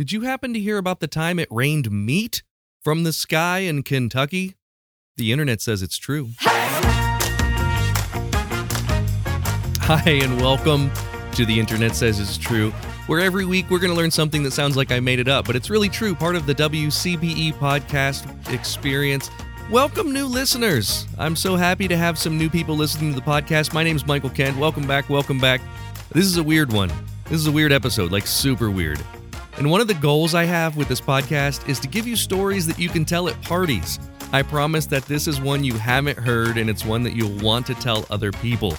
Did you happen to hear about the time it rained meat from the sky in Kentucky? The internet says it's true. Hi, and welcome to The Internet Says It's True, where every week we're going to learn something that sounds like I made it up, but it's really true, part of the WCBE podcast experience. Welcome, new listeners. I'm so happy to have some new people listening to the podcast. My name is Michael Kent. Welcome back, welcome back. This is a weird one. This is a weird episode, like super weird. And one of the goals I have with this podcast is to give you stories that you can tell at parties. I promise that this is one you haven't heard and it's one that you'll want to tell other people.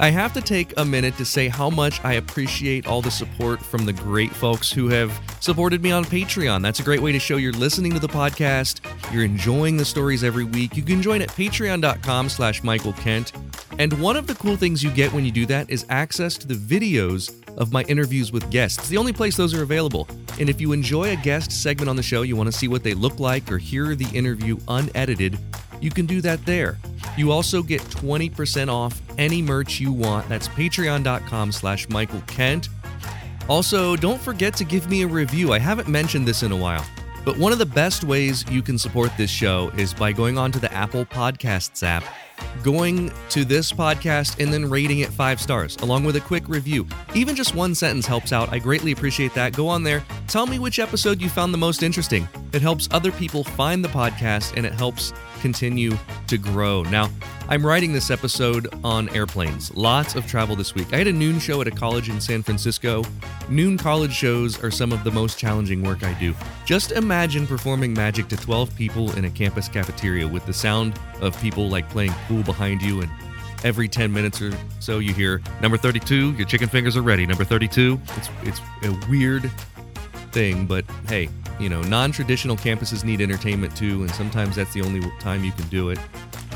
I have to take a minute to say how much I appreciate all the support from the great folks who have supported me on Patreon. That's a great way to show you're listening to the podcast, you're enjoying the stories every week. You can join at patreon.com slash Michael Kent. And one of the cool things you get when you do that is access to the videos of my interviews with guests. The only place those are available. And if you enjoy a guest segment on the show, you want to see what they look like or hear the interview unedited, you can do that there. You also get 20% off any merch you want. That's patreon.com slash Michael Kent. Also, don't forget to give me a review. I haven't mentioned this in a while, but one of the best ways you can support this show is by going onto the Apple Podcasts app going to this podcast and then rating it five stars, along with a quick review. Even just one sentence helps out. I greatly appreciate that. Go on there, tell me which episode you found the most interesting. It helps other people find the podcast and it helps continue to grow. Now, I'm writing this episode on airplanes. Lots of travel this week. I had a noon show at a college in San Francisco. Noon college shows are some of the most challenging work I do. Just imagine performing magic to 12 people in a campus cafeteria with the sound of people like playing pool behind you and every 10 minutes or so you hear number 32 your chicken fingers are ready number 32 it's it's a weird thing but hey you know non-traditional campuses need entertainment too and sometimes that's the only time you can do it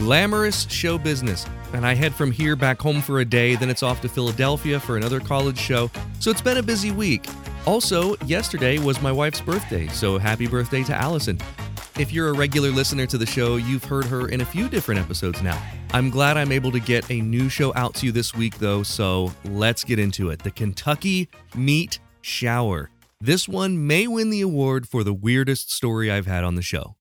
glamorous show business. And I head from here back home for a day, then it's off to Philadelphia for another college show. So it's been a busy week. Also, yesterday was my wife's birthday, so happy birthday to Allison. If you're a regular listener to the show, you've heard her in a few different episodes now. I'm glad I'm able to get a new show out to you this week, though, so let's get into it. The Kentucky Meat Shower. This one may win the award for the weirdest story I've had on the show.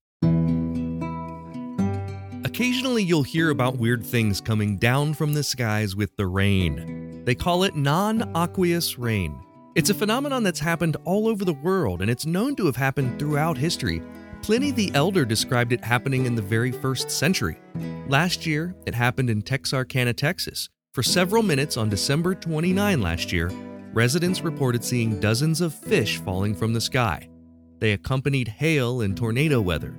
Occasionally, you'll hear about weird things coming down from the skies with the rain. They call it non aqueous rain. It's a phenomenon that's happened all over the world, and it's known to have happened throughout history. Pliny the Elder described it happening in the very first century. Last year, it happened in Texarkana, Texas. For several minutes on December 29 last year, residents reported seeing dozens of fish falling from the sky. They accompanied hail and tornado weather.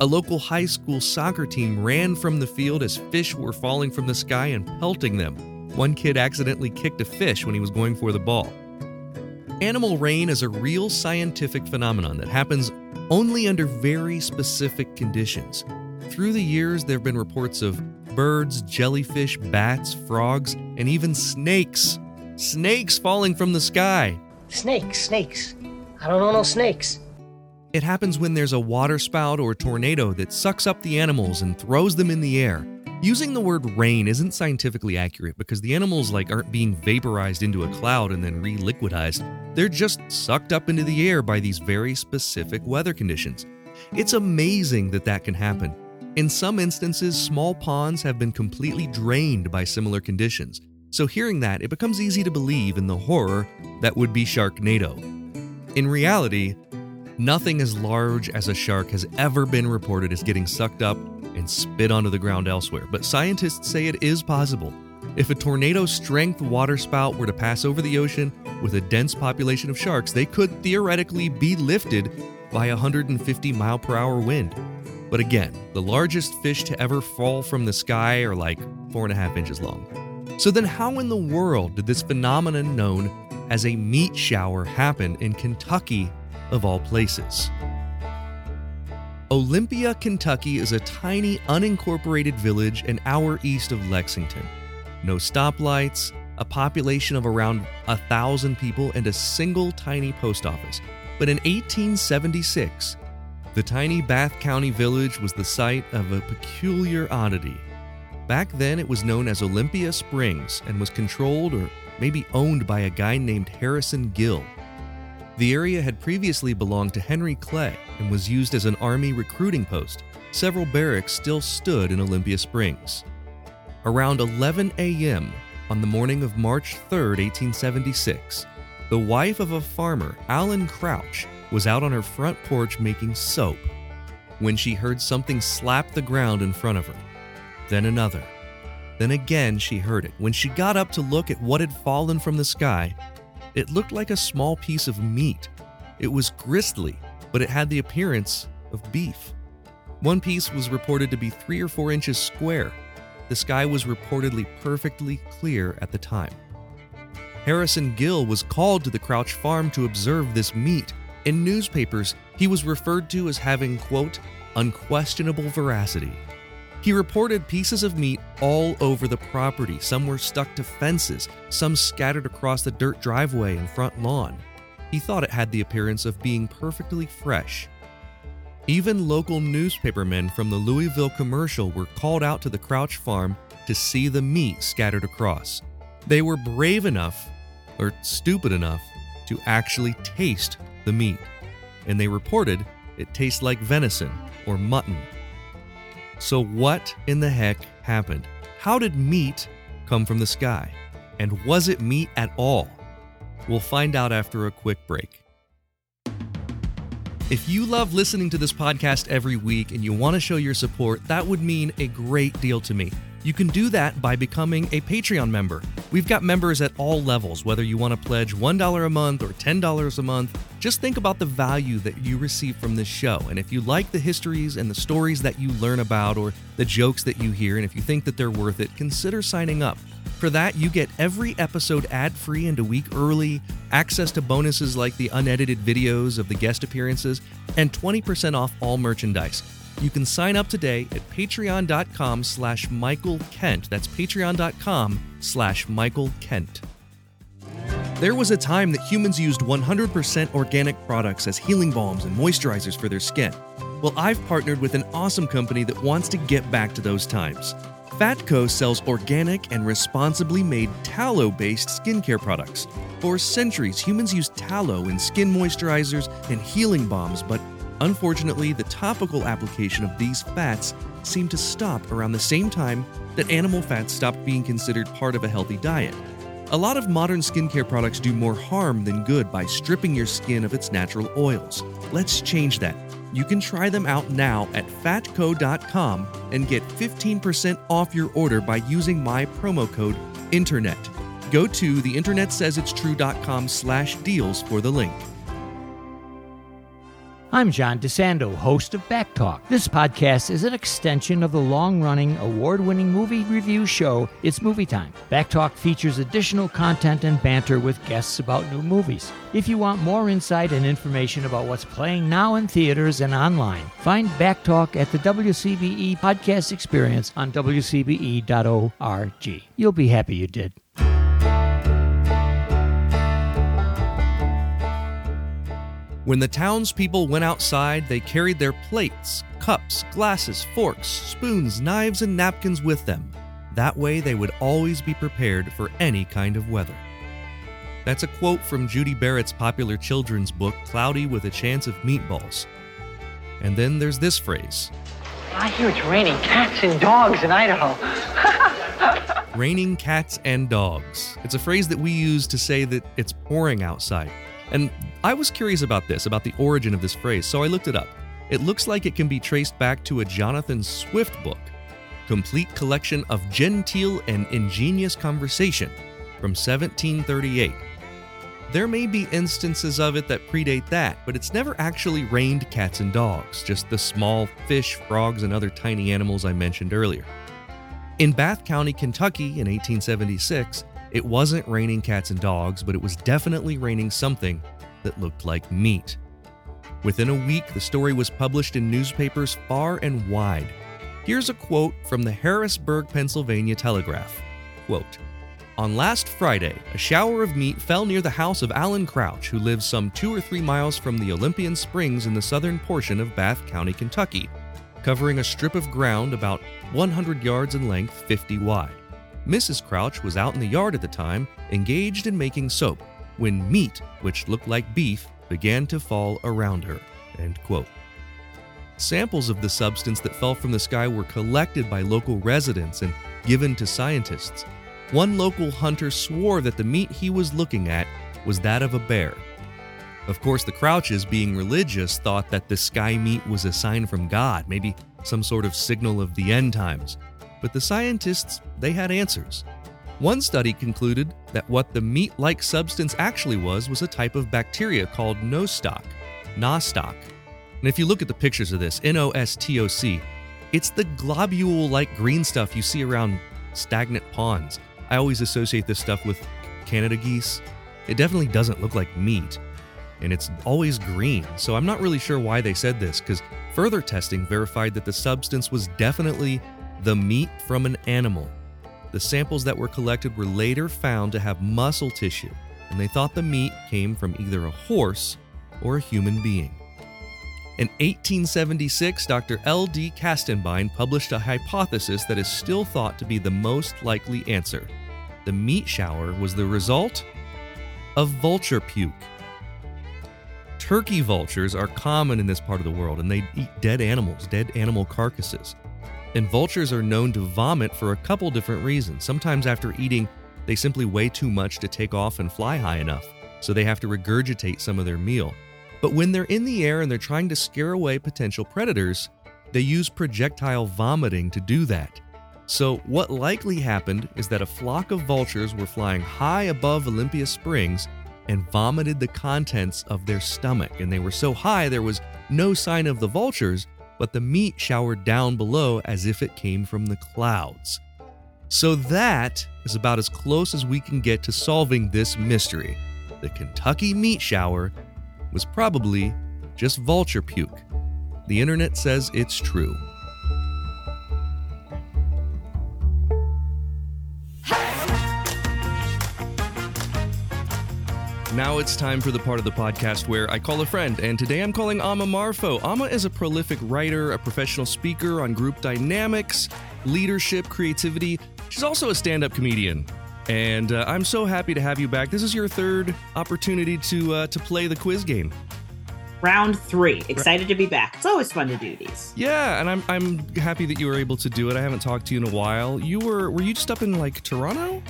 A local high school soccer team ran from the field as fish were falling from the sky and pelting them. One kid accidentally kicked a fish when he was going for the ball. Animal rain is a real scientific phenomenon that happens only under very specific conditions. Through the years, there have been reports of birds, jellyfish, bats, frogs, and even snakes. Snakes falling from the sky. Snakes, snakes. I don't know no snakes. It happens when there's a waterspout or tornado that sucks up the animals and throws them in the air. Using the word rain isn't scientifically accurate because the animals like aren't being vaporized into a cloud and then reliquidized. They're just sucked up into the air by these very specific weather conditions. It's amazing that that can happen. In some instances, small ponds have been completely drained by similar conditions. So hearing that, it becomes easy to believe in the horror that would be Sharknado. In reality, Nothing as large as a shark has ever been reported as getting sucked up and spit onto the ground elsewhere, but scientists say it is possible. If a tornado strength waterspout were to pass over the ocean with a dense population of sharks, they could theoretically be lifted by a 150 mile per hour wind. But again, the largest fish to ever fall from the sky are like four and a half inches long. So then, how in the world did this phenomenon known as a meat shower happen in Kentucky of all places. Olympia, Kentucky is a tiny, unincorporated village an hour east of Lexington. No stoplights, a population of around a thousand people, and a single tiny post office. But in 1876, the tiny Bath County village was the site of a peculiar oddity. Back then, it was known as Olympia Springs and was controlled or maybe owned by a guy named Harrison Gill. The area had previously belonged to Henry Clay and was used as an army recruiting post. Several barracks still stood in Olympia Springs. Around 11 a.m. on the morning of March 3, 1876, the wife of a farmer, Allen Crouch, was out on her front porch making soap when she heard something slap the ground in front of her. Then another. Then again she heard it. When she got up to look at what had fallen from the sky, it looked like a small piece of meat. It was gristly, but it had the appearance of beef. One piece was reported to be three or four inches square. The sky was reportedly perfectly clear at the time. Harrison Gill was called to the Crouch farm to observe this meat. In newspapers, he was referred to as having, quote, unquestionable veracity. He reported pieces of meat all over the property. Some were stuck to fences, some scattered across the dirt driveway and front lawn. He thought it had the appearance of being perfectly fresh. Even local newspapermen from the Louisville commercial were called out to the Crouch farm to see the meat scattered across. They were brave enough, or stupid enough, to actually taste the meat, and they reported it tastes like venison or mutton. So, what in the heck happened? How did meat come from the sky? And was it meat at all? We'll find out after a quick break. If you love listening to this podcast every week and you want to show your support, that would mean a great deal to me. You can do that by becoming a Patreon member. We've got members at all levels, whether you want to pledge $1 a month or $10 a month. Just think about the value that you receive from this show. And if you like the histories and the stories that you learn about or the jokes that you hear, and if you think that they're worth it, consider signing up. For that, you get every episode ad free and a week early, access to bonuses like the unedited videos of the guest appearances, and 20% off all merchandise. You can sign up today at patreon.com slash Michael Kent. That's patreon.com slash Michael Kent. There was a time that humans used 100% organic products as healing balms and moisturizers for their skin. Well, I've partnered with an awesome company that wants to get back to those times. Fatco sells organic and responsibly made tallow based skincare products. For centuries, humans used tallow in skin moisturizers and healing balms, but unfortunately, the topical application of these fats seemed to stop around the same time that animal fats stopped being considered part of a healthy diet. A lot of modern skincare products do more harm than good by stripping your skin of its natural oils. Let's change that. You can try them out now at fatco.com and get 15% off your order by using my promo code INTERNET. Go to theinternetsaysitstrue.com slash deals for the link. I'm John DeSando, host of Back Talk. This podcast is an extension of the long running, award winning movie review show, It's Movie Time. Back Talk features additional content and banter with guests about new movies. If you want more insight and information about what's playing now in theaters and online, find Back Talk at the WCBE Podcast Experience on WCBE.org. You'll be happy you did. When the townspeople went outside, they carried their plates, cups, glasses, forks, spoons, knives, and napkins with them. That way, they would always be prepared for any kind of weather. That's a quote from Judi Barrett's popular children's book, Cloudy with a Chance of Meatballs. And then there's this phrase I hear it's raining cats and dogs in Idaho. raining cats and dogs. It's a phrase that we use to say that it's pouring outside. And I was curious about this, about the origin of this phrase, so I looked it up. It looks like it can be traced back to a Jonathan Swift book, Complete Collection of Genteel and Ingenious Conversation, from 1738. There may be instances of it that predate that, but it's never actually rained cats and dogs, just the small fish, frogs, and other tiny animals I mentioned earlier. In Bath County, Kentucky in 1876, it wasn't raining cats and dogs, but it was definitely raining something that looked like meat. Within a week, the story was published in newspapers far and wide. Here's a quote from the Harrisburg, Pennsylvania Telegraph. Quote, on last Friday, a shower of meat fell near the house of Allen Crouch, who lives some two or three miles from the Olympian Springs in the southern portion of Bath County, Kentucky, covering a strip of ground about 100 yards in length, 50 wide. Mrs. Crouch was out in the yard at the time, engaged in making soap, when meat, which looked like beef, began to fall around her. Samples of the substance that fell from the sky were collected by local residents and given to scientists. One local hunter swore that the meat he was looking at was that of a bear. Of course, the Crouches, being religious, thought that the sky meat was a sign from God, maybe some sort of signal of the end times. But the scientists, they had answers. One study concluded that what the meat like substance actually was was a type of bacteria called nostoc. Nostoc. And if you look at the pictures of this, N O S T O C, it's the globule like green stuff you see around stagnant ponds. I always associate this stuff with Canada geese. It definitely doesn't look like meat, and it's always green, so I'm not really sure why they said this, because further testing verified that the substance was definitely the meat from an animal. The samples that were collected were later found to have muscle tissue, and they thought the meat came from either a horse or a human being. In 1876, Dr. L.D. Kastenbine published a hypothesis that is still thought to be the most likely answer. The meat shower was the result of vulture puke. Turkey vultures are common in this part of the world and they eat dead animals, dead animal carcasses. And vultures are known to vomit for a couple different reasons. Sometimes after eating, they simply weigh too much to take off and fly high enough, so they have to regurgitate some of their meal. But when they're in the air and they're trying to scare away potential predators, they use projectile vomiting to do that. So, what likely happened is that a flock of vultures were flying high above Olympia Springs and vomited the contents of their stomach. And they were so high there was no sign of the vultures, but the meat showered down below as if it came from the clouds. So, that is about as close as we can get to solving this mystery. The Kentucky meat shower was probably just vulture puke. The internet says it's true. Now it's time for the part of the podcast where I call a friend, and today I'm calling Amma Marfo. Amma is a prolific writer, a professional speaker on group dynamics, leadership, creativity. She's also a stand up comedian. And uh, I'm so happy to have you back. This is your third opportunity to uh, to play the quiz game. Round three. Excited to be back. It's always fun to do these. Yeah, and I'm I'm happy that you were able to do it. I haven't talked to you in a while. You were were you just up in like Toronto?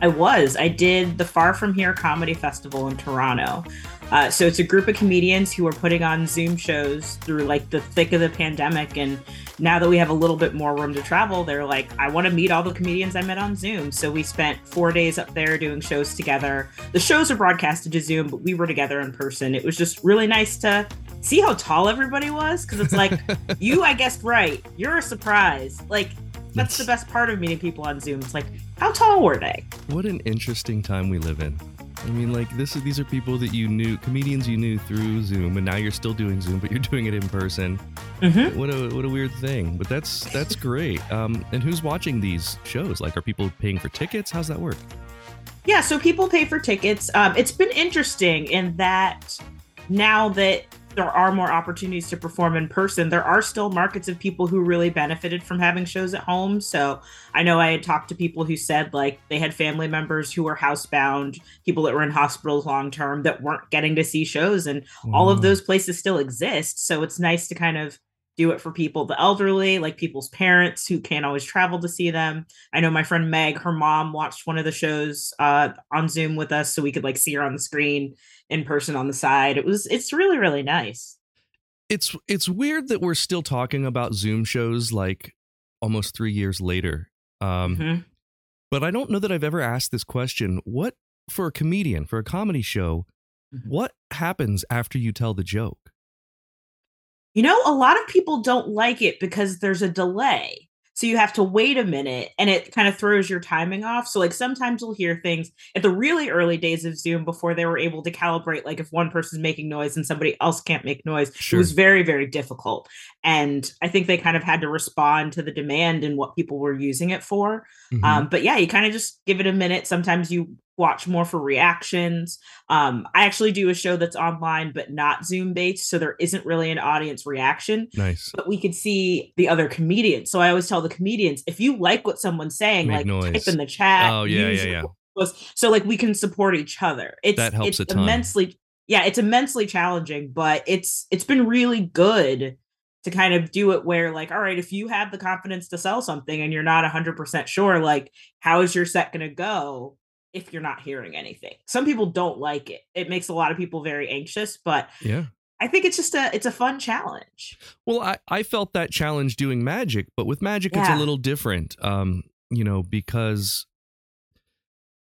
I was. I did the Far From Here Comedy Festival in Toronto. Uh, so it's a group of comedians who are putting on Zoom shows through like the thick of the pandemic. And now that we have a little bit more room to travel, they're like, I want to meet all the comedians I met on Zoom. So we spent four days up there doing shows together. The shows are broadcasted to Zoom, but we were together in person. It was just really nice to see how tall everybody was because it's like, you, I guessed right. You're a surprise. Like, that's the best part of meeting people on Zoom. It's like, how tall were they? What an interesting time we live in. I mean, like this is these are people that you knew, comedians you knew through Zoom, and now you're still doing Zoom, but you're doing it in person. Mm-hmm. What a what a weird thing, but that's that's great. Um, and who's watching these shows? Like, are people paying for tickets? How's that work? Yeah, so people pay for tickets. Um, it's been interesting in that now that there are more opportunities to perform in person, there are still markets of people who really benefited from having shows at home. So I know I had talked to people who said like they had family members who were housebound, people that were in hospitals long term that weren't getting to see shows, and mm. all of those places still exist. So it's nice to kind of do it for people, the elderly, like people's parents who can't always travel to see them. I know my friend Meg, her mom watched one of the shows uh, on Zoom with us so we could like see her on the screen in person on the side. It was it's really really nice. It's it's weird that we're still talking about Zoom shows like almost 3 years later. Um mm-hmm. but I don't know that I've ever asked this question. What for a comedian, for a comedy show, mm-hmm. what happens after you tell the joke? You know, a lot of people don't like it because there's a delay. So you have to wait a minute and it kind of throws your timing off. So, like, sometimes you'll hear things at the really early days of Zoom before they were able to calibrate, like, if one person's making noise and somebody else can't make noise. Sure. It was very, very difficult. And I think they kind of had to respond to the demand and what people were using it for. Mm-hmm. Um, but yeah, you kind of just give it a minute. Sometimes you watch more for reactions. Um, I actually do a show that's online but not Zoom based, so there isn't really an audience reaction. Nice. But we could see the other comedians. So I always tell the comedians if you like what someone's saying, Make like noise. type in the chat. Oh yeah, yeah, yeah. So like we can support each other. It's that helps it's a ton. immensely yeah, it's immensely challenging, but it's it's been really good to kind of do it where like all right if you have the confidence to sell something and you're not 100% sure like how is your set going to go if you're not hearing anything some people don't like it it makes a lot of people very anxious but Yeah. i think it's just a it's a fun challenge Well, I, I felt that challenge doing magic, but with magic, it's a little different. Um, you know, because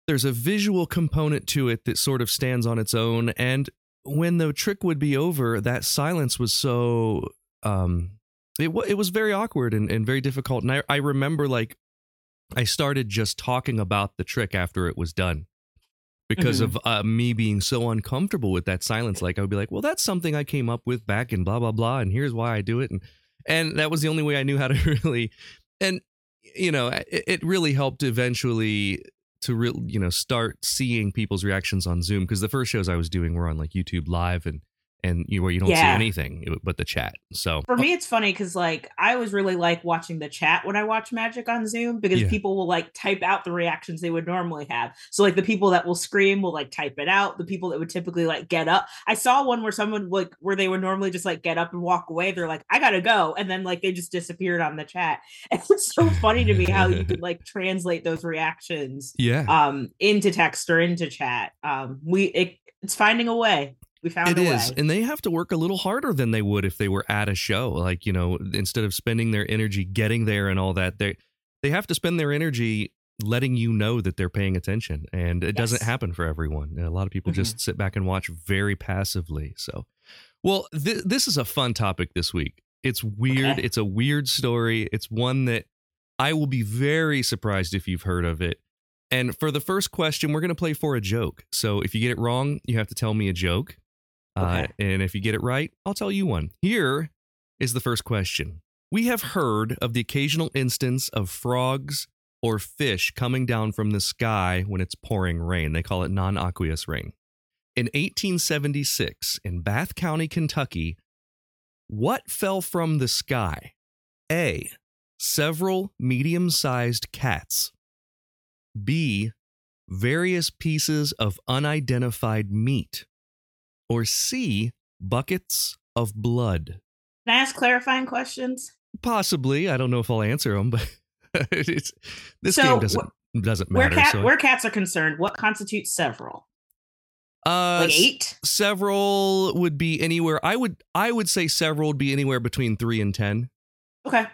there's a visual component to it that sort of stands on its own. And when the trick would be over, that silence was so um it, wa it was very awkward and, and very difficult. And I, I remember like I started just talking about the trick after it was done because Mhm. of uh, me being so uncomfortable with that silence. Like I would be like, well, that's something I came up with back in blah blah blah, and here's why I do it, and and that was the only way I knew how to really, and you know, it, it really helped eventually to real you know start seeing people's reactions on Zoom because the first shows I was doing were on like YouTube Live and and you where you don't see anything but the chat. So. For me it's funny because like i always really like watching the chat when i watch magic on zoom because Yeah. people will like type out the reactions they would normally have. So like the people that will scream will like type it out. The people that would typically like get up. I saw one where someone like where they would normally just like get up and walk away. They're like i gotta go and then like they just disappeared on the chat. And it's so funny to me how you could like translate those reactions yeah, um into text or into chat. Um we it, it's finding a way we found It is, way and they have to work a little harder than they would if they were at a show. Like you know, instead of spending their energy getting there and all that, they they have to spend their energy letting you know that they're paying attention, and it doesn't happen for everyone. A lot of people Mhm. just sit back and watch very passively. So, well, th- this is a fun topic this week. It's weird. Okay. It's a weird story. It's one that I will be very surprised if you've heard of it. And for the first question, we're going to play for a joke. So if you get it wrong, you have to tell me a joke. Uh, and if you get it right, I'll tell you one. Here is the first question. We have heard of the occasional instance of frogs or fish coming down from the sky when it's pouring rain. They call it non aqueous rain. In 1876, in Bath County, Kentucky, what fell from the sky? A. Several medium sized cats. B. Various pieces of unidentified meat. Or C. Buckets of blood. can i ask clarifying questions Possibly. I don't know if I'll answer them, but it's, this So, game doesn't doesn't where matter. cat so, where cats are concerned what constitutes several uh, like eight several would be anywhere. I would I would say several would be anywhere between three and ten. okay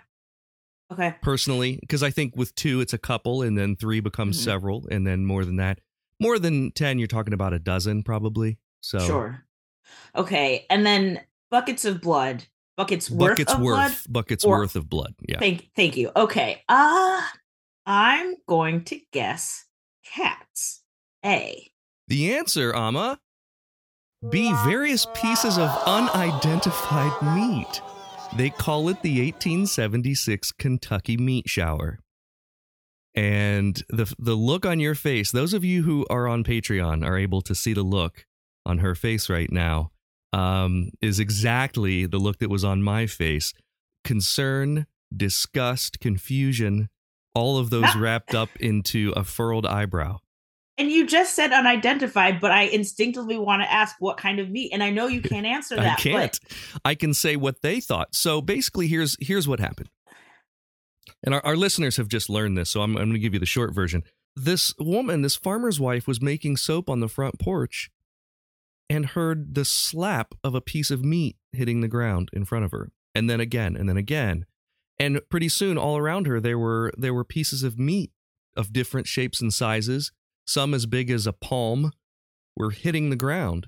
okay personally because I think with two it's a couple and then three becomes Mhm. several and then more than that, more than ten you're talking about a dozen probably. So sure okay and then buckets of blood buckets worth buckets of worth blood buckets or- worth of blood. Yeah. thank thank you okay uh i'm going to guess cats a The answer, Amma, B. Various pieces of unidentified meat. They call it the 1876 Kentucky meat shower. And the the look on your face, those of you who are on Patreon are able to see the look on her face right now, um, is exactly the look that was on my face. Concern, disgust, confusion, all of those wrapped up into a furrowed eyebrow. and you just said unidentified but i instinctively want to ask what kind of meat and i know you can't answer that I can't. I can say what they thought. So basically, here's here's what happened. And our, our listeners have just learned this, so I'm, I'm going to give you the short version. This woman, this farmer's wife, was making soap on the front porch and heard the slap of a piece of meat hitting the ground in front of her, and then again, and then again. And pretty soon, all around her, there were there were pieces of meat of different shapes and sizes, some as big as a palm, were hitting the ground.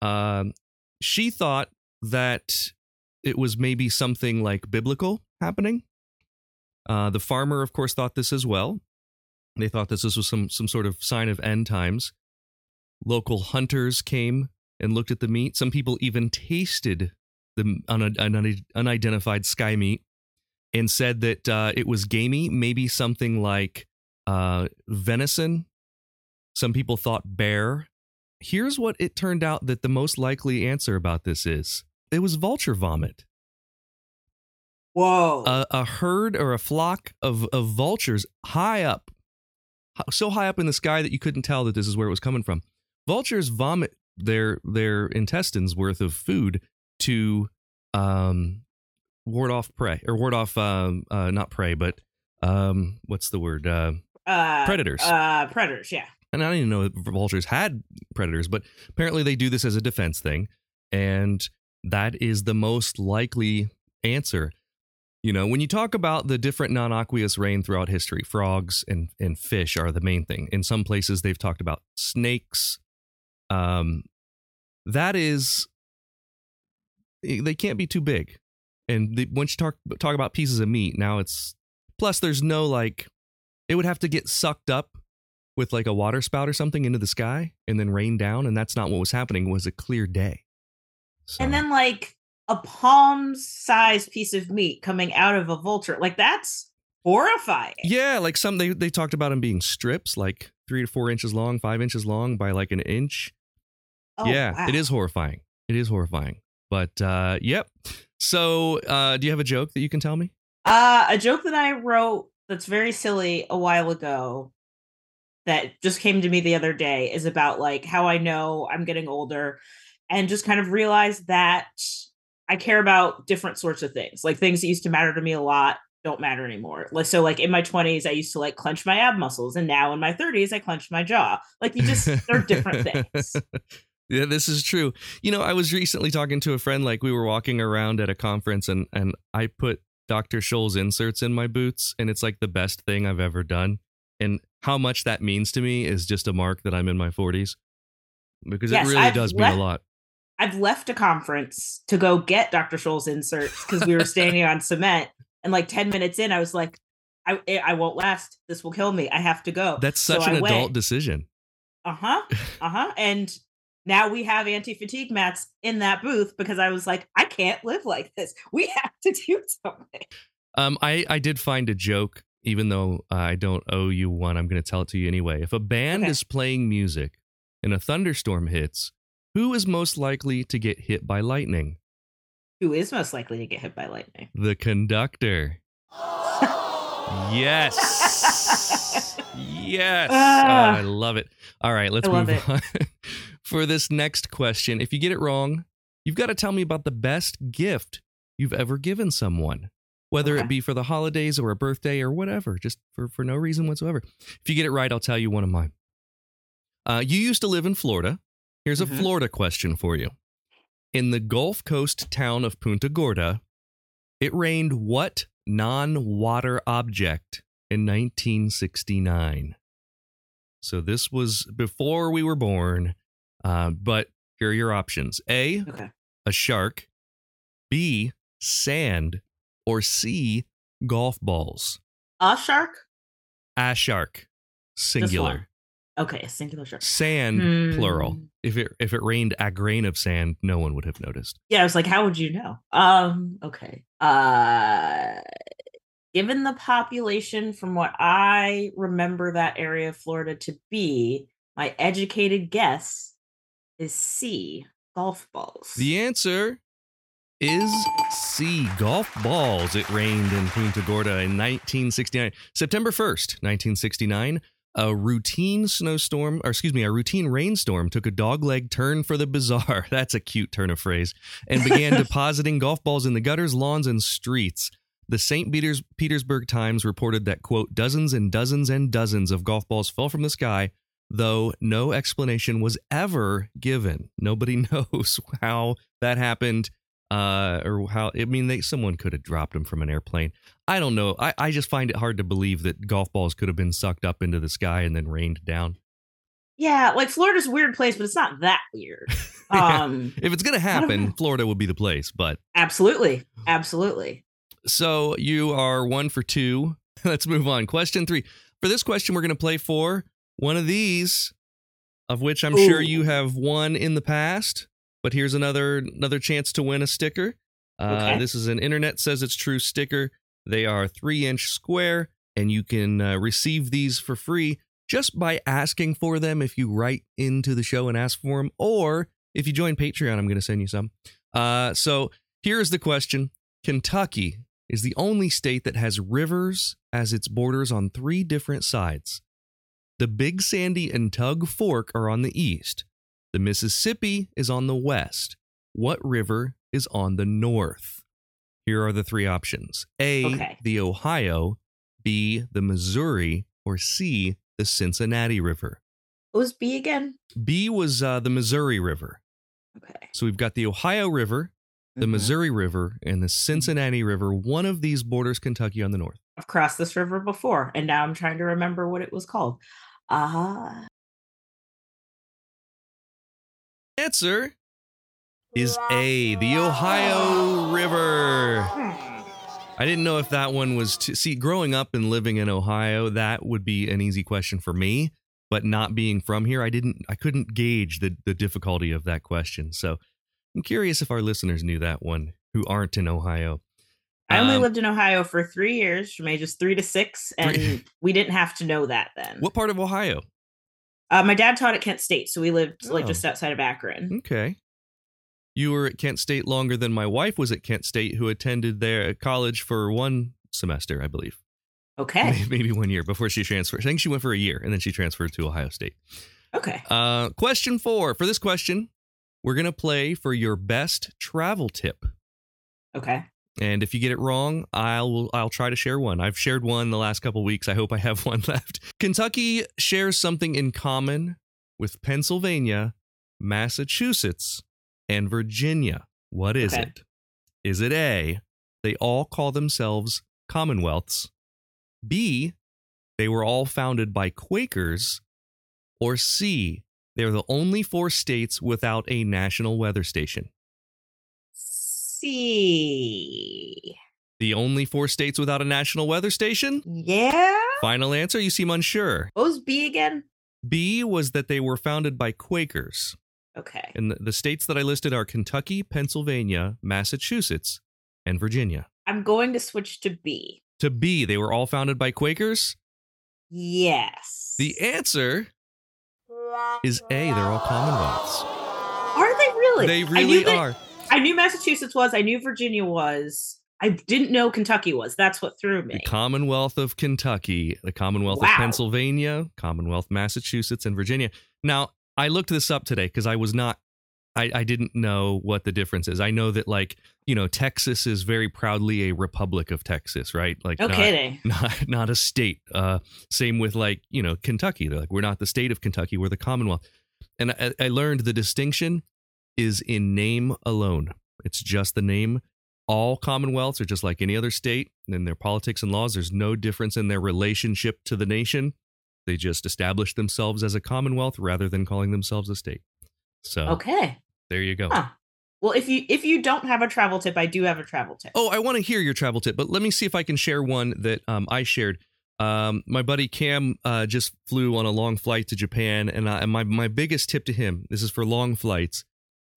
Um, she thought that it was maybe something like biblical happening. Uh, the farmer, of course, thought this as well. They thought this was some some sort of sign of end times. Local hunters came and looked at the meat. Some people even tasted the un- un- unidentified sky meat and said that uh, it was gamey, maybe something like uh, venison. Some people thought bear. Here's what it turned out that the most likely answer about this is it was vulture vomit. whoa A, a herd or a flock of, of vultures high up, so high up in the sky that you couldn't tell that this is where it was coming from. Vultures vomit their their intestines worth of food to um, ward off prey or ward off um, uh, not prey, but um, what's the word? Uh, Uh, Predators. Uh, predators. Yeah. and I didn't even know that vultures had predators, but apparently they do this as a defense thing, and that is the most likely answer. You know, when you talk about the different non-aqueous rain throughout history, frogs and and fish are the main thing. In some places, they've talked about snakes. Um, that is, they can't be too big, and the, once you talk talk about pieces of meat, now it's plus there's no like, it would have to get sucked up with like a water spout or something into the sky and then rain down, and that's not what was happening. It was a clear day. So- And then like a palm-sized piece of meat coming out of a vulture, like that's horrifying. Yeah, like some they they talked about them being strips, like three to four inches long, five inches long by like an inch. Oh, yeah, wow. it is horrifying. It is horrifying. But uh yep. So uh do you have a joke that you can tell me? Uh, a joke that I wrote that's very silly a while ago that just came to me the other day is about like how I know I'm getting older and just kind of realized that I care about different sorts of things. Like things that used to matter to me a lot don't matter anymore. Like so like in my 20s I used to like clench my ab muscles and now in my 30s I clench my jaw. Like you just they're different things. Yeah, this is true. You know, I was recently talking to a friend like we were walking around at a conference and and I put Dr. Scholl's inserts in my boots and it's like the best thing I've ever done. And how much that means to me is just a mark that I'm in my 40s. Because Yes, it really I've does mean a lot. I've left a conference to go get Dr. Scholl's inserts because we were standing on cement. And like 10 minutes in, I was like, I I won't last. This will kill me. I have to go. That's So such I an adult went. decision. Uh-huh. Uh-huh. And now we have anti-fatigue mats in that booth because I was like, I can't live like this. We have to do something. Um, I I did find a joke, even though I don't owe you one. I'm going to tell it to you anyway. If a band Okay. is playing music and a thunderstorm hits, who is most likely to get hit by lightning? Who is most likely to get hit by lightning? The conductor. Yes. yes. Ah. Oh, I love it. All right, let's move it. on. For this next question, if you get it wrong, you've got to tell me about the best gift you've ever given someone, whether Okay. it be for the holidays or a birthday or whatever, just for, for no reason whatsoever. If you get it right, I'll tell you one of mine. Uh, you used to live in Florida. Here's a Mhm. Florida question for you. In the Gulf Coast town of Punta Gorda, it rained what non water object in 1969? So this was before we were born, uh, but here are your options A, Okay. a shark, B, sand, or C, golf balls. A shark? A shark, singular. Okay, a singular shark. Sand, Hmm. plural. If it if it rained a grain of sand, no one would have noticed. Yeah, I was like, how would you know? Um, okay. Uh given the population from what I remember that area of Florida to be, my educated guess is C, golf balls. The answer is C. Golf balls. It rained in Punta Gorda in 1969. September 1st, 1969. A routine snowstorm, or excuse me, a routine rainstorm took a dogleg turn for the bizarre. That's a cute turn of phrase. And began depositing golf balls in the gutters, lawns, and streets. The St. Peters, Petersburg Times reported that, quote, dozens and dozens and dozens of golf balls fell from the sky, though no explanation was ever given. Nobody knows how that happened uh, or how, I mean, they, someone could have dropped them from an airplane. I don't know. I, I just find it hard to believe that golf balls could have been sucked up into the sky and then rained down. yeah, like Florida's a weird place, but it's not that weird. Yeah. Um If it's going to happen, Florida would be the place. But absolutely. Absolutely. so you are one for two. Let's move on. Question three. For this question, we're going to play for one of these, of which I'm sure you have won in the past. But here's another another chance to win a sticker. Uh, Okay. This is an internet says it's true sticker. They are three inch square, and you can uh, receive these for free just by asking for them if you write into the show and ask for them, or if you join Patreon, I'm going to send you some. Uh, so here's the question: Kentucky is the only state that has rivers as its borders on three different sides. The Big Sandy and Tug Fork are on the east. The Mississippi is on the west. What river is on the north? Here are the three options A, Okay. the Ohio, B, the Missouri, or C, the Cincinnati River. What was B again? B was uh, the Missouri River. Okay. So we've got the Ohio River, the Mhm. Missouri River, and the Cincinnati River. One of these borders Kentucky on the north. I've crossed this river before, and now I'm trying to remember what it was called. Ah, Answer is A, the Ohio River. I didn't know if that one was to see growing up and living in Ohio, that would be an easy question for me, but not being from here, I didn't I couldn't gauge the the difficulty of that question. So, I'm curious if our listeners knew that one who aren't in Ohio. I only Um, lived in Ohio for three years, from ages three to six, and Three- we didn't have to know that then. What part of Ohio? Uh, my dad taught at Kent State, so we lived like Oh. just outside of Akron. Okay. You were at Kent State longer than my wife was at Kent State, who attended their college for one semester, I believe. Okay. Maybe one year before she transferred. I think she went for a year and then she transferred to Ohio State. Okay. Uh, question four. For this question, we're going to play for your best travel tip. Okay. And if you get it wrong, I'll I'll try to share one. I've shared one the last couple weeks. I hope I have one left. Kentucky shares something in common with Pennsylvania, Massachusetts, and Virginia. What is Okay. it? Is it A, they all call themselves commonwealths? B, they were all founded by Quakers? Or C, they're the only four states without a national weather station? C. The only four states without a national weather station? Yeah. Final answer? You seem unsure. What was B again? B was that they were founded by Quakers. Okay. And the, the states that I listed are Kentucky, Pennsylvania, Massachusetts, and Virginia. I'm going to switch to B. To B, they were all founded by Quakers. Yes. The answer is A, they're all commonwealths. Are they really? They really knew that- are. I knew Massachusetts was. I knew Virginia was. I didn't know Kentucky was. That's what threw me. The Commonwealth of Kentucky, the Commonwealth of Pennsylvania, Commonwealth Massachusetts, and Virginia. Now, I looked this up today because I was not, I, I didn't know what the difference is. I know that, like, you know, Texas is very proudly a Republic of Texas, right? Like, no not, kidding. not not a state. Uh, same with like you know Kentucky. They're like we're not the state of Kentucky. We're the Commonwealth. And I, I learned the distinction is in name alone. It's just the name. All commonwealths are just like any other state in their politics and laws. There's no difference in their relationship to the nation. They just establish themselves as a commonwealth rather than calling themselves a state. So Okay. there you go. Huh. Well, if you if you don't have a travel tip, I do have a travel tip. Oh, I want to hear your travel tip, but let me see if I can share one that um, I shared. Um, my buddy Cam uh, just flew on a long flight to Japan, and, I, and my my biggest tip to him, this is for long flights,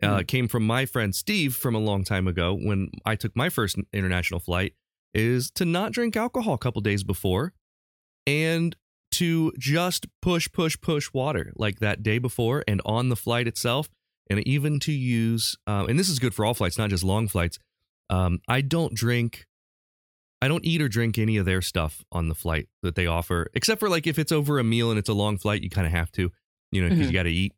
uh, came from my friend Steve from a long time ago when I took my first international flight, is to not drink alcohol a couple days before, and to just push, push, push water like that day before and on the flight itself, and even to use, uh, and this is good for all flights, not just long flights. Um, I don't drink, I don't eat or drink any of their stuff on the flight that they offer, except for like if it's over a meal and it's a long flight, you kind of have to, you know, because Mhm. you got to eat.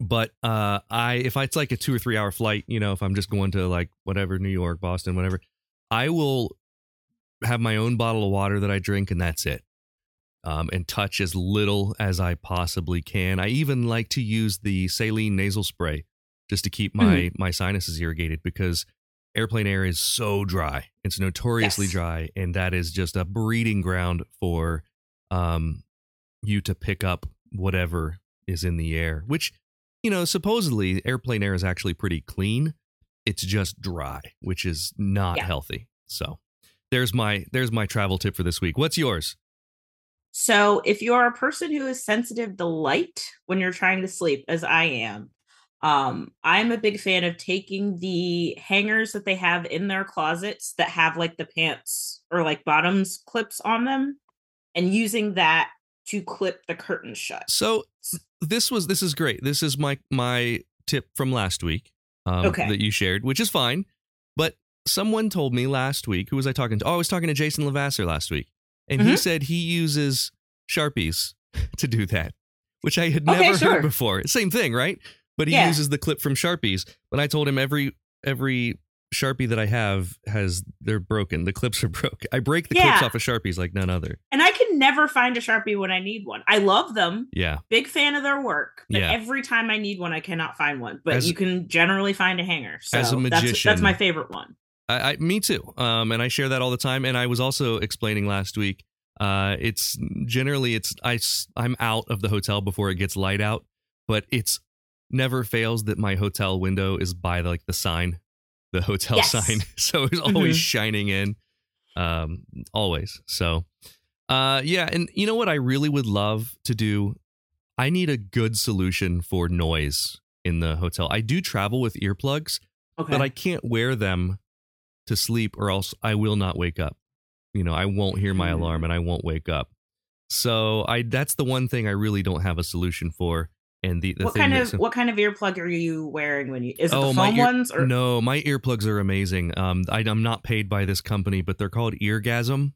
But uh, I, if it's like a two or three hour flight, you know, if I'm just going to like whatever New York, Boston, whatever, I will have my own bottle of water that I drink, and that's it. Um, and touch as little as I possibly can. I even like to use the saline nasal spray just to keep my my sinuses irrigated because airplane air is so dry. It's notoriously Yes. dry, and that is just a breeding ground for um, you to pick up whatever is in the air. Which, you know, supposedly airplane air is actually pretty clean. It's just dry, which is not Yeah. healthy. So there's my there's my travel tip for this week. What's yours? So, if you're a person who is sensitive to light when you're trying to sleep, as I am, um, I'm a big fan of taking the hangers that they have in their closets that have like the pants or like bottoms clips on them and using that to clip the curtain shut. So this was this is great. This is my my tip from last week um, Okay. that you shared, which is fine. But someone told me last week. Who was I talking to? Oh, I was talking to Jason Lavasser last week, and he Mhm. said he uses sharpies to do that. which I had Okay, never sure. heard before. Same thing, right? But he Yeah. uses the clip from Sharpies. But I told him every every Sharpie that I have has they're broken. The clips are broken. I break the clips off of Sharpies like none other. And I can never find a Sharpie when I need one. I love them. Yeah. Big fan of their work. But Yeah. every time I need one, I cannot find one. But As- you can generally find a hanger. So As a that's, magician- that's my favorite one. I, I me too. Um, and I share that all the time. And I was also explaining last week. Uh, it's generally it's I I'm out of the hotel before it gets light out, but it's never fails that my hotel window is by like the sign, the hotel Yes. sign. So it's always Mhm. shining in, um, always. So, uh, yeah. And you know what I really would love to do? I need a good solution for noise in the hotel. I do travel with earplugs Okay. but I can't wear them to sleep or else I will not wake up. You know, I won't hear my Hmm. alarm and I won't wake up. So I that's the one thing I really don't have a solution for. And the, the what thing kind of what kind of earplug are you wearing when you is it Oh, the foam ear- ones or no, my earplugs are amazing. Um, I, I'm not paid by this company, but they're called Eargasm,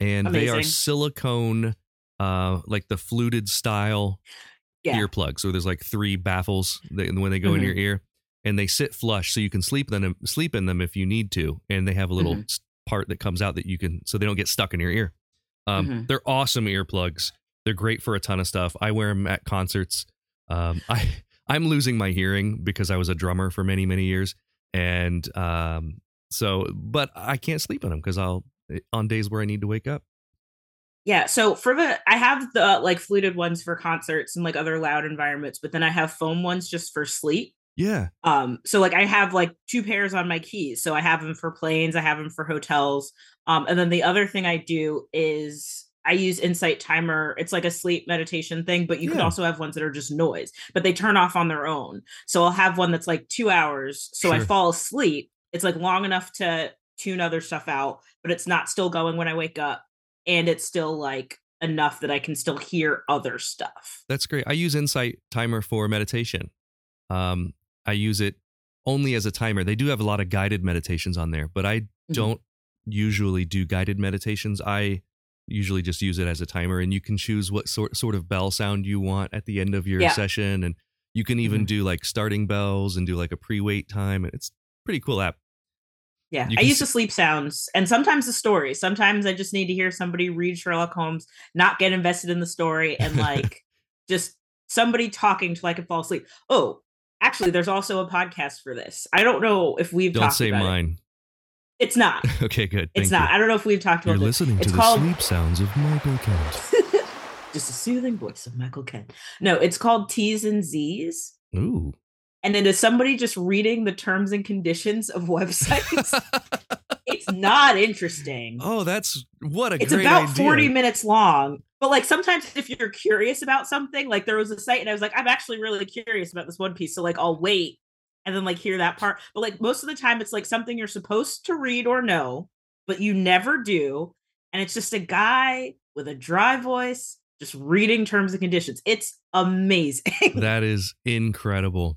and they are silicone, uh, like the fluted style yeah. earplugs. So there's like three baffles that, when they go in Mhm. your ear, and they sit flush, so you can sleep in them, sleep in them if you need to, and they have a little Mhm. part that comes out that you can, so they don't get stuck in your ear. Um, Mhm. They're awesome earplugs. They're great for a ton of stuff. I wear them at concerts. Um, I I'm losing my hearing because I was a drummer for many many years, and um, so but I can't sleep in them because I'll on days where I need to wake up. Yeah, so for the I have the like fluted ones for concerts and like other loud environments, but then I have foam ones just for sleep. Yeah, Um so like I have like two pairs on my keys. So I have them for planes, I have them for hotels. Um and then the other thing I do is I use Insight Timer. It's like a sleep meditation thing, but you can also have ones that are just noise, but they turn off on their own. So I'll have one that's like 2 hours so I fall asleep. It's like long enough to tune other stuff out, but it's not still going when I wake up and it's still like enough that I can still hear other stuff. That's great. I use Insight Timer for meditation. Um, I use it only as a timer. They do have a lot of guided meditations on there, but I Mm-hmm. don't usually do guided meditations. I usually just use it as a timer, and you can choose what sort sort of bell sound you want at the end of your Yeah. session, and you can even Mhm. do like starting bells and do like a pre-wait time. and It's a pretty cool app. Yeah, I can use s- the sleep sounds and sometimes the story. Sometimes I just need to hear somebody read Sherlock Holmes, not get invested in the story, and like just somebody talking till I can fall asleep. Oh, actually, there's also a podcast for this. I don't know if we've Don't talked say about it. mine. It's not. Okay, good. It's not. You. I don't know if we've talked You're about this. listening It's to called- the sleep sounds of Michael Kent. Just a soothing voice of Michael Kent. No, it's called T's and Z's. Ooh. And it is somebody just reading the terms and conditions of websites. it's not interesting. oh, that's what a it's great about idea. 40 minutes long. But like sometimes if you're curious about something, like there was a site and I was like, I'm actually really curious about this one piece. So like I'll wait and then like hear that part. But like most of the time it's like something you're supposed to read or know, but you never do. And it's just a guy with a dry voice just reading terms and conditions. It's amazing. that is incredible.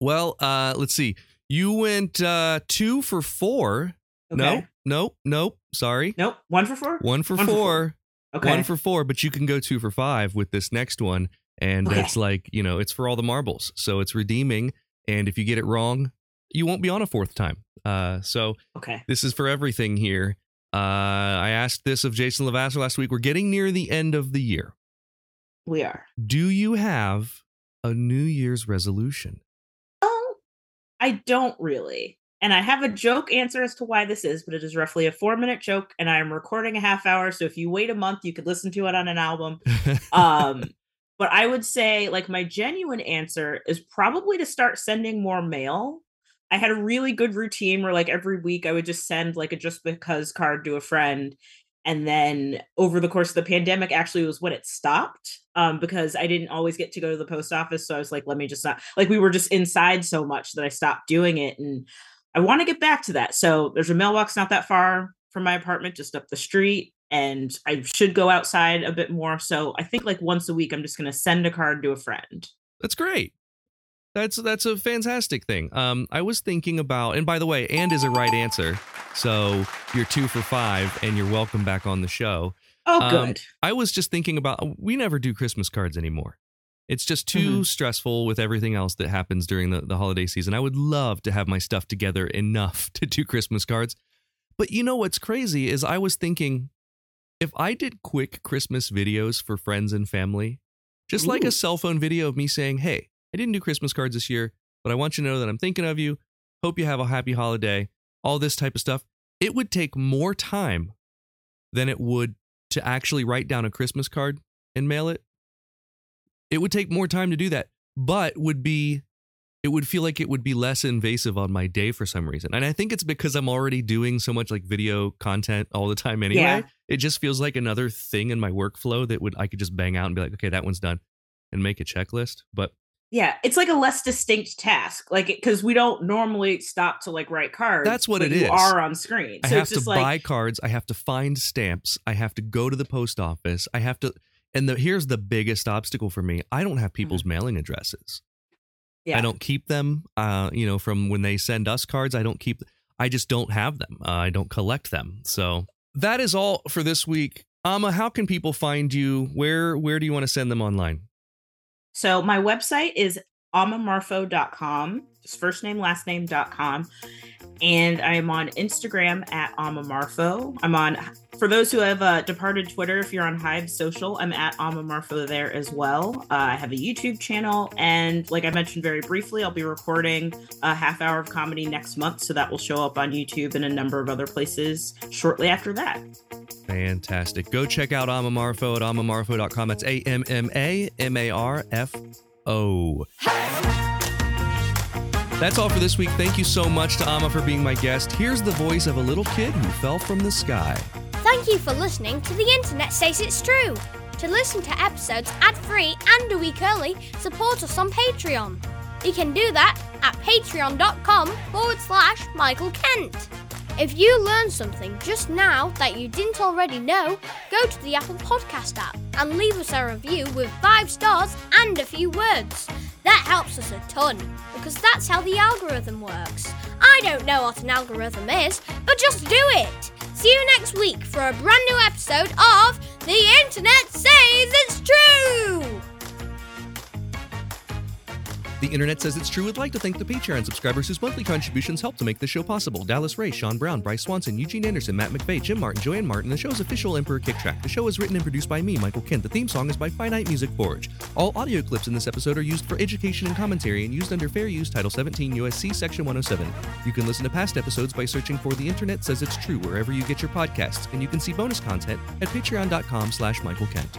Well, uh, let's see. You went uh, two for four. No, Okay. nope, nope. Sorry. Nope. One for four? One for One for four. four. Okay. One for four, but you can go two for five with this next one. And Okay. it's like, you know, it's for all the marbles. So it's redeeming. And if you get it wrong, you won't be on a fourth time. Uh, so okay. this is for everything here. Uh, I asked this of Jason LeVasseur last week. We're getting near the end of the year. We are. Do you have a New Year's resolution? I don't really. And I have a joke answer as to why this is, but it is roughly a four minute joke, and I am recording a half hour. So if you wait a month, you could listen to it on an album. Um, but I would say, like, my genuine answer is probably to start sending more mail. I had a really good routine where, like, every week I would just send, like, a just because card to a friend. And then over the course of the pandemic, actually was when it stopped um, because I didn't always get to go to the post office. So I was like, let me just not, like, we were just inside so much that I stopped doing it. And I want to get back to that. So there's a mailbox not that far from my apartment, just up the street. And I should go outside a bit more. So I think like once a week, I'm just going to send a card to a friend. That's great. That's that's a fantastic thing. Um, I was thinking about, and by the way, and is a right answer. So you're two for five, and you're welcome back on the show. Oh, Um, good. I was just thinking about we never do Christmas cards anymore. It's just too Mm-hmm. stressful with everything else that happens during the, the holiday season. I would love to have my stuff together enough to do Christmas cards. But you know what's crazy is I was thinking if I did quick Christmas videos for friends and family, just like a cell phone video of me saying, Hey, I didn't do Christmas cards this year, but I want you to know that I'm thinking of you. Hope you have a happy holiday, all this type of stuff. It would take more time than it would to actually write down a Christmas card and mail it. It would take more time to do that, but would be it would feel like it would be less invasive on my day for some reason. And I think it's because I'm already doing so much like video content all the time anyway. Yeah. It just feels like another thing in my workflow that would I could just bang out and be like, okay, that one's done and make a checklist. But Yeah, it's like a less distinct task, like because we don't normally stop to like write cards. That's what it is. Are on screen, I so have it's to just buy cards. I have to find stamps. I have to go to the post office. I have to, and the, here's the biggest obstacle for me. I don't have people's mailing addresses. Mm-hmm. yeah. I don't keep them. Uh, you know, from when they send us cards, I don't keep. I just don't have them. Uh, I don't collect them. So that is all for this week. Amma, how can people find you? Where Where do you want to send them online? So my website is ammamarfo.com, just first name, last name.com. And I'm on Instagram at ammamarfo. I'm on, for those who have uh, departed Twitter, if you're on Hive Social, I'm at ammamarfo there as well. Uh, I have a YouTube channel. And like I mentioned very briefly, I'll be recording a half hour of comedy next month. So that will show up on YouTube and a number of other places shortly after that. Fantastic. Go check out Amma Marfo at ammamarfo.com. That's A M M A M A R F O. That's all for this week. Thank you so much to Amma for being my guest. Here's the voice of a little kid who fell from the sky. Thank you for listening to The Internet Says It's True. To listen to episodes ad free and a week early, support us on Patreon. You can do that at patreon.com forward slash Michael Kent. If you learned something just now that you didn't already know, go to the Apple Podcast app and leave us a review with five stars and a few words. That helps us a ton because that's how the algorithm works. I don't know what an algorithm is, but just do it. See you next week for a brand new episode of The Internet Says It's True! The internet says it's true. Would like to thank the Patreon subscribers whose monthly contributions help to make the show possible. Dallas Ray, Sean Brown, Bryce Swanson, Eugene Anderson, Matt McVeigh, Jim Martin, Joanne Martin, the show's official Emperor Kick Track. The show is written and produced by me, Michael Kent. The theme song is by Finite Music Forge. All audio clips in this episode are used for education and commentary and used under Fair Use Title 17 USC Section 107. You can listen to past episodes by searching for The Internet Says It's True wherever you get your podcasts, and you can see bonus content at patreon.com slash Michael Kent.